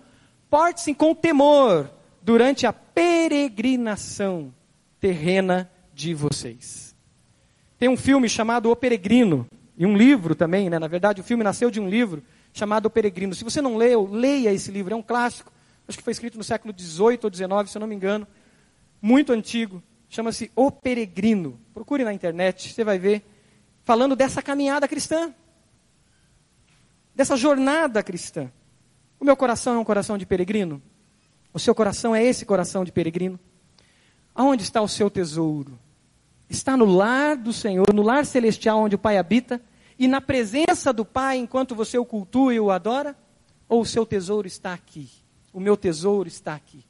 porte-se com temor durante a peregrinação terrena de vocês. Tem um filme chamado O Peregrino, e um livro também, né? na verdade o filme nasceu de um livro chamado O Peregrino. Se você não leu, leia esse livro, é um clássico, acho que foi escrito no século XVIII ou XIX, se eu não me engano, muito antigo, chama-se O Peregrino. Procure na internet, você vai ver, falando dessa caminhada cristã, dessa jornada cristã. O meu coração é um coração de peregrino? O seu coração é esse coração de peregrino? Aonde está o seu tesouro? Está no lar do Senhor, no lar celestial onde o Pai habita, e na presença do Pai enquanto você o cultua e o adora? Ou o seu tesouro está aqui? O meu tesouro está aqui.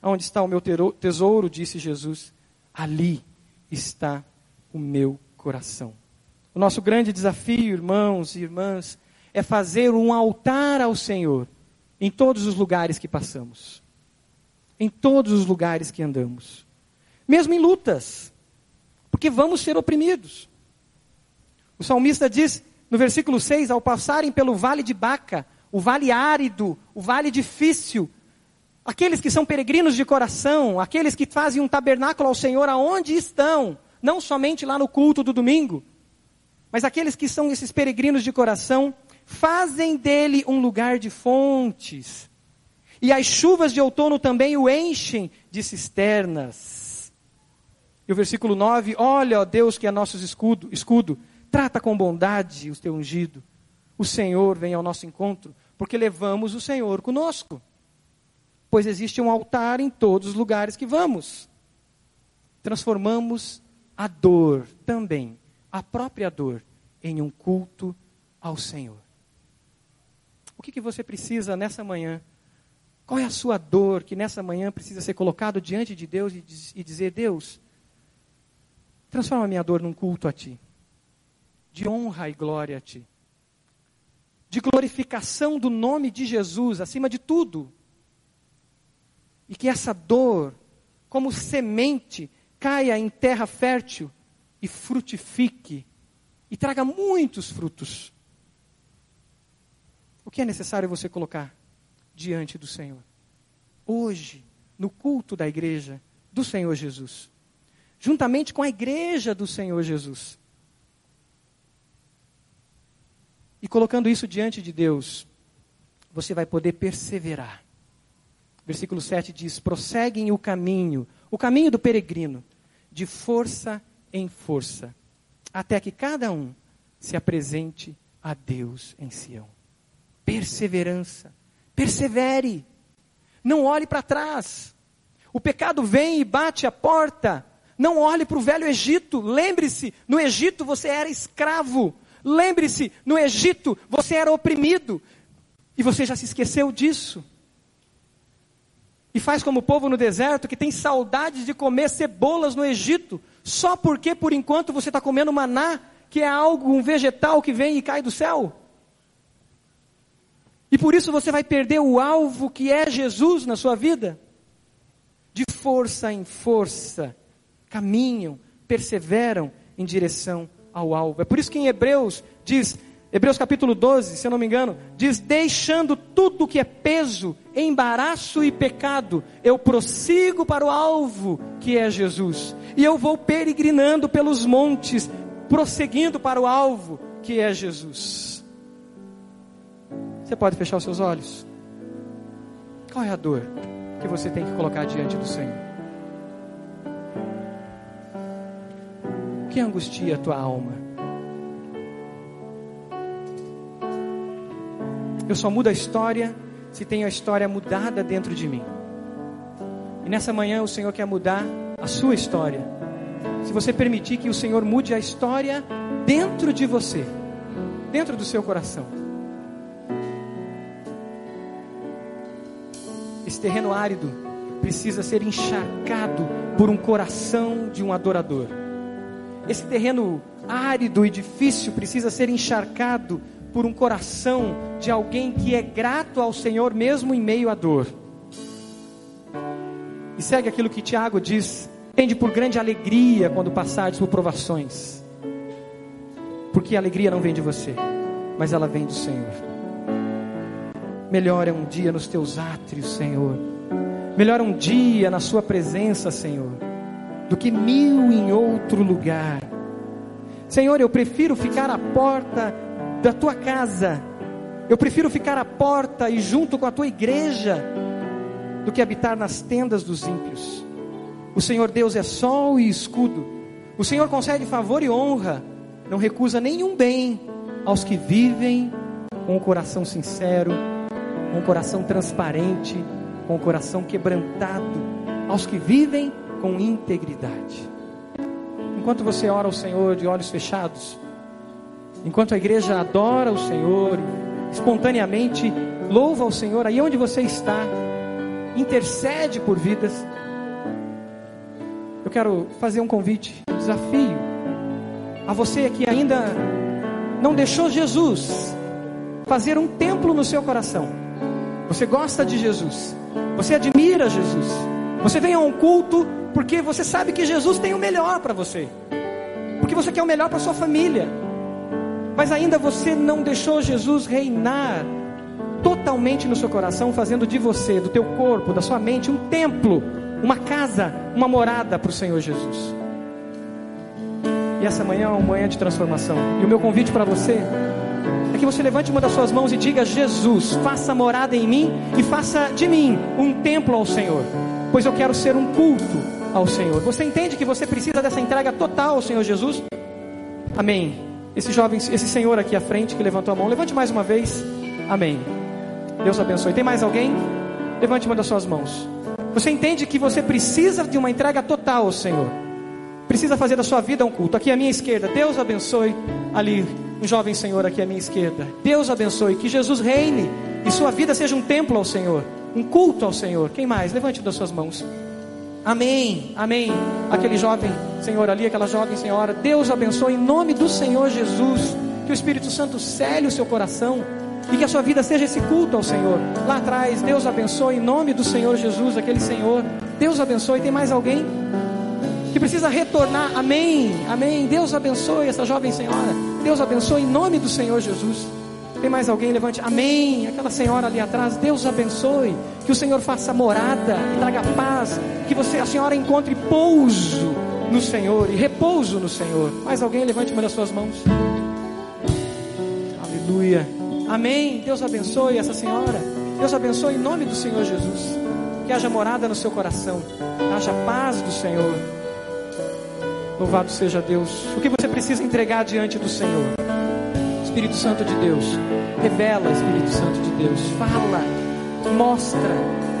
Onde está o meu tesouro, disse Jesus, ali está o meu coração. O nosso grande desafio, irmãos e irmãs, é fazer um altar ao Senhor em todos os lugares que passamos, em todos os lugares que andamos, mesmo em lutas, porque vamos ser oprimidos. O salmista diz no versículo 6: Ao passarem pelo vale de Baca, o vale árido, o vale difícil, aqueles que são peregrinos de coração, aqueles que fazem um tabernáculo ao Senhor aonde estão, não somente lá no culto do domingo, mas aqueles que são esses peregrinos de coração, fazem dele um lugar de fontes. E as chuvas de outono também o enchem de cisternas. E o versículo 9: Olha, ó Deus, que é nosso escudo, escudo, trata com bondade o teu ungido. O Senhor vem ao nosso encontro, porque levamos o Senhor conosco. Pois existe um altar em todos os lugares que vamos. Transformamos a dor também, a própria dor, em um culto ao Senhor. O que, que você precisa nessa manhã? Qual é a sua dor que nessa manhã precisa ser colocado diante de Deus e, e dizer: Deus, transforma a minha dor num culto a Ti, de honra e glória a Ti, de glorificação do nome de Jesus acima de tudo. E que essa dor, como semente, caia em terra fértil e frutifique e traga muitos frutos. O que é necessário você colocar diante do Senhor? Hoje, no culto da igreja do Senhor Jesus, juntamente com a igreja do Senhor Jesus. E colocando isso diante de Deus, você vai poder perseverar. Versículo 7 diz: prosseguem o caminho, o caminho do peregrino, de força em força, até que cada um se apresente a Deus em Sião perseverança. Persevere. Não olhe para trás. O pecado vem e bate a porta. Não olhe para o velho Egito. Lembre-se, no Egito você era escravo. Lembre-se, no Egito você era oprimido. E você já se esqueceu disso. E faz como o povo no deserto que tem saudades de comer cebolas no Egito, só porque por enquanto você está comendo maná, que é algo, um vegetal que vem e cai do céu. E por isso você vai perder o alvo que é Jesus na sua vida. De força em força, caminham, perseveram em direção ao alvo. É por isso que em Hebreus diz, Hebreus capítulo 12, se eu não me engano, diz: Deixando tudo que é peso, embaraço e pecado, eu prossigo para o alvo que é Jesus. E eu vou peregrinando pelos montes, prosseguindo para o alvo que é Jesus. Você pode fechar os seus olhos? Qual é a dor que você tem que colocar diante do Senhor? O que angustia a tua alma? Eu só mudo a história se tenho a história mudada dentro de mim. E nessa manhã o Senhor quer mudar a sua história, se você permitir que o Senhor mude a história dentro de você, dentro do seu coração. Esse terreno árido precisa ser encharcado por um coração de um adorador. Esse terreno árido e difícil precisa ser encharcado por um coração de alguém que é grato ao Senhor mesmo em meio à dor. E segue aquilo que Tiago diz: tende por grande alegria quando passares por provações, porque a alegria não vem de você, mas ela vem do Senhor. Melhor é um dia nos teus átrios, Senhor. Melhor um dia na Sua presença, Senhor, do que mil em outro lugar. Senhor, eu prefiro ficar à porta da tua casa, eu prefiro ficar à porta e junto com a tua igreja, do que habitar nas tendas dos ímpios. O Senhor Deus é sol e escudo, o Senhor concede favor e honra, não recusa nenhum bem aos que vivem com o coração sincero, com o coração transparente, com o coração quebrantado, aos que vivem com integridade. Enquanto você ora ao Senhor de olhos fechados, enquanto a igreja adora o Senhor, espontaneamente louva o Senhor aí onde você está, intercede por vidas. Eu quero fazer um convite, um desafio a você que ainda não deixou Jesus fazer um templo no seu coração. Você gosta de Jesus, você admira Jesus, você vem a um culto porque você sabe que Jesus tem o melhor para você. Porque você quer o melhor para sua família. Mas ainda você não deixou Jesus reinar totalmente no seu coração, fazendo de você, do teu corpo, da sua mente, um templo, uma casa, uma morada para o Senhor Jesus. E essa manhã é uma manhã de transformação. E o meu convite para você é que você levante uma das suas mãos e diga: Jesus, faça morada em mim e faça de mim um templo ao Senhor, pois eu quero ser um culto ao Senhor. Você entende que você precisa dessa entrega total ao Senhor Jesus? Amém. Esse jovem, esse senhor aqui à frente que levantou a mão, levante mais uma vez. Amém. Deus abençoe. Tem mais alguém? Levante uma das suas mãos. Você entende que você precisa de uma entrega total ao Senhor. Precisa fazer da sua vida um culto. Aqui à minha esquerda, Deus abençoe. Ali, um jovem senhor aqui à minha esquerda. Deus abençoe. Que Jesus reine e sua vida seja um templo ao Senhor. Um culto ao Senhor. Quem mais? Levante das suas mãos. Amém, amém. Aquele jovem senhor ali, aquela jovem senhora, Deus abençoe em nome do Senhor Jesus. Que o Espírito Santo cele o seu coração e que a sua vida seja esse culto ao Senhor. Lá atrás, Deus abençoe em nome do Senhor Jesus, aquele Senhor. Deus abençoe. Tem mais alguém que precisa retornar? Amém, amém. Deus abençoe essa jovem senhora. Deus abençoe em nome do Senhor Jesus. Tem mais alguém? Levante. Amém. Aquela senhora ali atrás. Deus abençoe. Que o Senhor faça morada e traga paz. Que você, a senhora encontre pouso no Senhor e repouso no Senhor. Mais alguém? Levante uma das suas mãos. Aleluia. Amém. Deus abençoe essa senhora. Deus abençoe em nome do Senhor Jesus. Que haja morada no seu coração. Haja paz do Senhor. Louvado seja Deus. O que você precisa entregar diante do Senhor? Espírito Santo de Deus. Revela, Espírito Santo de Deus. Fala, mostra,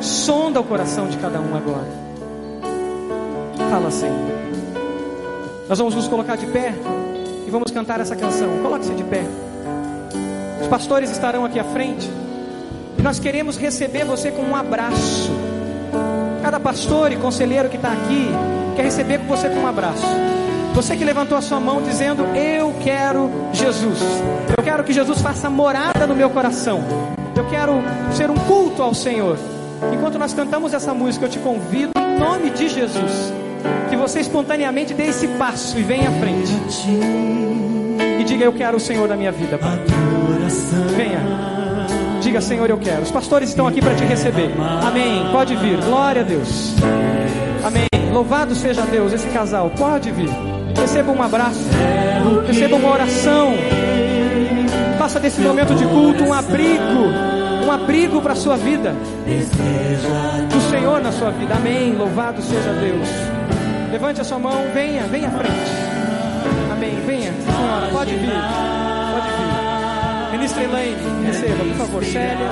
sonda o coração de cada um agora. Fala, Senhor. Nós vamos nos colocar de pé e vamos cantar essa canção. Coloque-se de pé. Os pastores estarão aqui à frente e nós queremos receber você com um abraço. Cada pastor e conselheiro que está aqui quer receber você com um abraço. Você que levantou a sua mão dizendo: Eu quero Jesus. Eu quero que Jesus faça morada no meu coração. Eu quero ser um culto ao Senhor. Enquanto nós cantamos essa música, eu te convido em nome de Jesus que você espontaneamente dê esse passo e venha à frente. E diga: Eu quero o Senhor da minha vida. Venha. Diga: Senhor, eu quero. Os pastores estão aqui para te receber. Amém. Pode vir. Glória a Deus. Amém. Louvado seja Deus. Esse casal pode vir. Receba um abraço, receba uma oração. Faça desse momento de culto um abrigo, um abrigo para a sua vida. Do Senhor na sua vida. Amém. Louvado seja Deus. Levante a sua mão, venha, venha à frente. Amém. Venha, senhora, pode vir. Pode vir. Ministra Elaine, receba, por favor, Célia.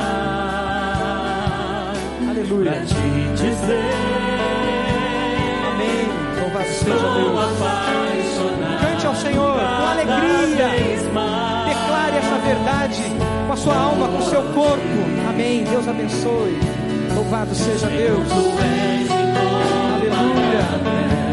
Aleluia. Amém. Louvado seja Deus. Cante ao Senhor com alegria. Essa verdade com a sua alma, com o seu corpo. Amém. Deus abençoe. Louvado seja Deus. Aleluia.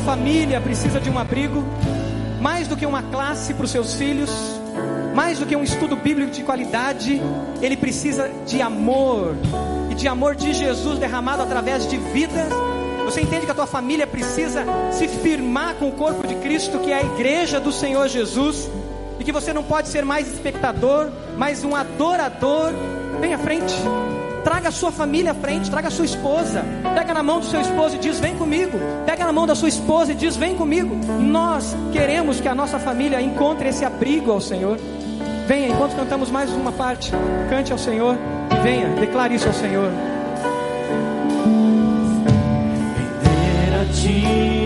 Família precisa de um abrigo, mais do que uma classe para os seus filhos, mais do que um estudo bíblico de qualidade, ele precisa de amor, e de amor de Jesus derramado através de vidas. Você entende que a tua família precisa se firmar com o corpo de Cristo, que é a igreja do Senhor Jesus, e que você não pode ser mais espectador, mas um adorador. Vem à frente. Traga a sua família à frente, traga a sua esposa. Pega na mão do seu esposo e diz: Vem comigo. Pega na mão da sua esposa e diz: Vem comigo. Nós queremos que a nossa família encontre esse abrigo ao Senhor. Venha, enquanto cantamos mais uma parte, cante ao Senhor e venha, declare isso ao Senhor. Render a ti.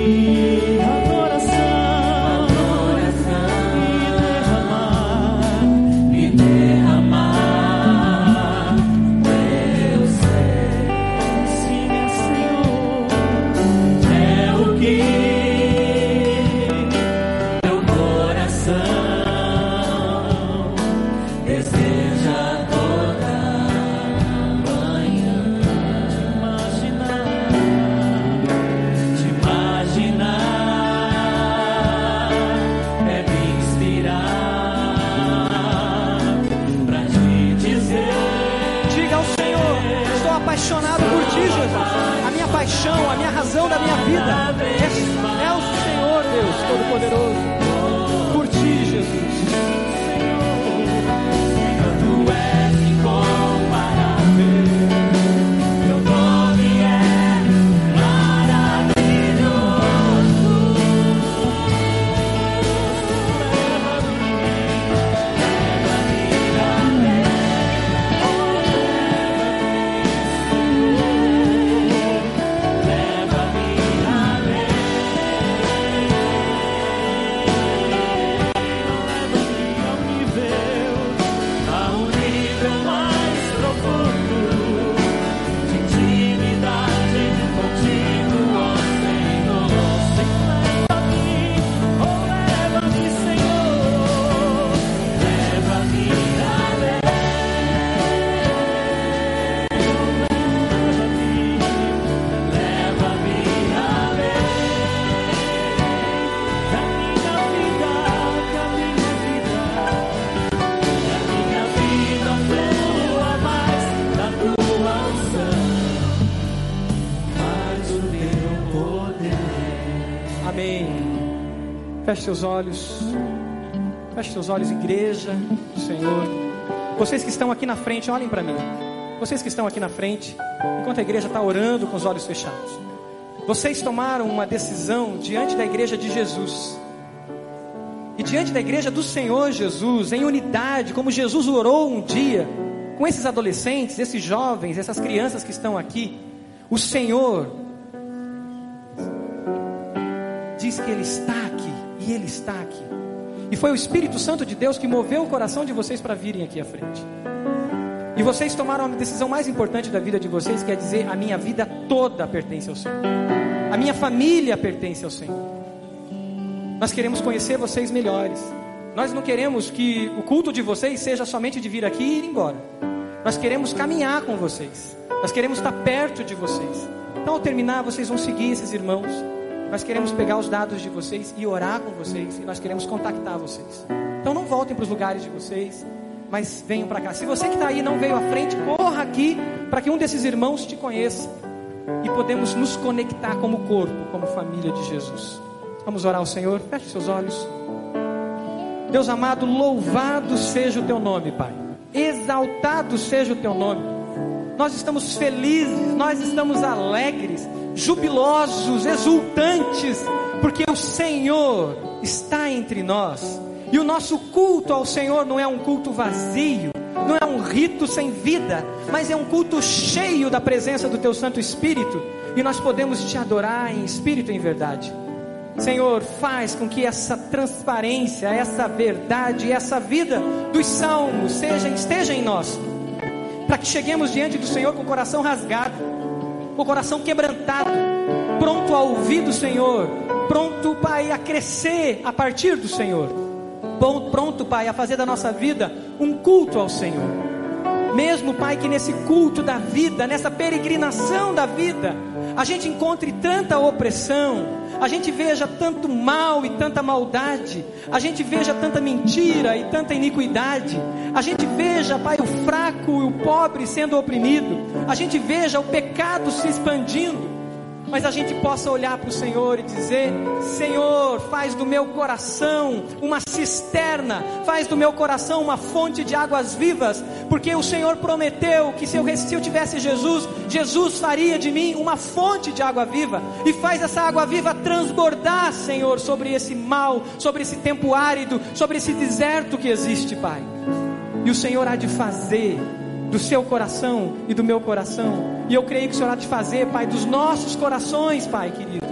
Seus olhos. Feche seus olhos, igreja Senhor. Vocês que estão aqui na frente, olhem para mim. Vocês que estão aqui na frente, enquanto a igreja está orando com os olhos fechados. Vocês tomaram uma decisão diante da igreja de Jesus. E diante da igreja do Senhor Jesus, em unidade, como Jesus orou um dia, com esses adolescentes, esses jovens, essas crianças que estão aqui, o Senhor diz que Ele está e Ele está aqui. E foi o Espírito Santo de Deus que moveu o coração de vocês para virem aqui à frente. E vocês tomaram a decisão mais importante da vida de vocês, quer dizer, a minha vida toda pertence ao Senhor. A minha família pertence ao Senhor. Nós queremos conhecer vocês melhores. Nós não queremos que o culto de vocês seja somente de vir aqui e ir embora. Nós queremos caminhar com vocês. Nós queremos estar perto de vocês. Então, ao terminar, vocês vão seguir esses irmãos. Nós queremos pegar os dados de vocês e orar com vocês. E nós queremos contactar vocês. Então não voltem para os lugares de vocês, mas venham para cá. Se você que está aí não veio à frente, corra aqui para que um desses irmãos te conheça. E podemos nos conectar como corpo, como família de Jesus. Vamos orar ao Senhor. Feche seus olhos. Deus amado, louvado seja o teu nome, Pai. exaltado seja o teu nome. Nós estamos felizes, nós estamos alegres, jubilosos, exultantes, porque o Senhor está entre nós. E o nosso culto ao Senhor não é um culto vazio, não é um rito sem vida, mas é um culto cheio da presença do Teu Santo Espírito, e nós podemos te adorar em espírito e em verdade. Senhor, faz com que essa transparência, essa verdade, essa vida dos salmos seja, esteja em nós, para que cheguemos diante do Senhor com o coração rasgado, o coração quebrantado, pronto a ouvir do Senhor, pronto, Pai, a crescer a partir do Senhor, pronto, Pai, a fazer da nossa vida um culto ao Senhor. Mesmo, Pai, que nesse culto da vida, nessa peregrinação da vida, a gente encontre tanta opressão, a gente veja tanto mal e tanta maldade, a gente veja tanta mentira e tanta iniquidade, a gente veja, Pai, o fraco e o pobre sendo oprimido, a gente veja o pecado se expandindo, mas a gente possa olhar para o Senhor e dizer: Senhor, faz do meu coração uma cisterna, faz do meu coração uma fonte de águas vivas, porque o Senhor prometeu que se eu, se eu tivesse Jesus, Jesus faria de mim uma fonte de água viva, e faz essa água viva transbordar, Senhor, sobre esse mal, sobre esse tempo árido, sobre esse deserto que existe, Pai. E o Senhor há de fazer do seu coração e do meu coração. E eu creio que o Senhor há de fazer, Pai, dos nossos corações, Pai querido,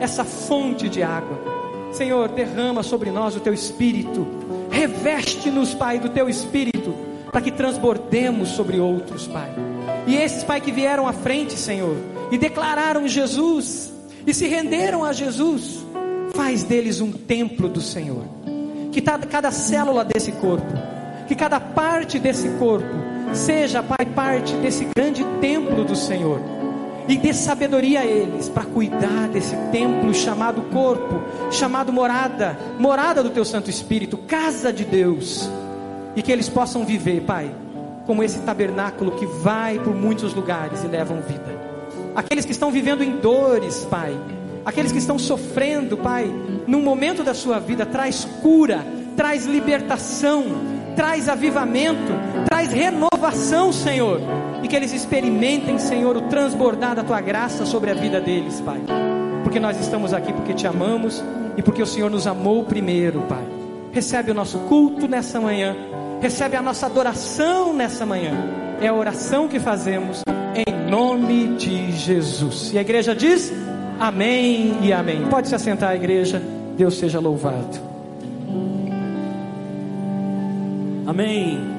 essa fonte de água. Senhor, derrama sobre nós o teu espírito, reveste-nos, Pai, do teu espírito, para que transbordemos sobre outros, Pai. E esses, Pai, que vieram à frente, Senhor, e declararam Jesus, e se renderam a Jesus, faz deles um templo do Senhor. Que cada célula desse corpo, que cada parte desse corpo Seja, Pai, parte desse grande templo do Senhor. E dê sabedoria a eles para cuidar desse templo chamado corpo, chamado morada, morada do Teu Santo Espírito, casa de Deus. E que eles possam viver, Pai, como esse tabernáculo que vai por muitos lugares e levam vida. Aqueles que estão vivendo em dores, Pai, aqueles que estão sofrendo, Pai, num momento da sua vida, traz cura, traz libertação, traz avivamento, traz renovação, Senhor. E que eles experimentem, Senhor, o transbordar da tua graça sobre a vida deles, Pai. Porque nós estamos aqui porque te amamos e porque o Senhor nos amou primeiro, Pai. Recebe o nosso culto nessa manhã, recebe a nossa adoração nessa manhã. É a oração que fazemos em nome de Jesus. E a igreja diz: Amém e Amém. Pode se assentar, a igreja. Deus seja louvado. Amém.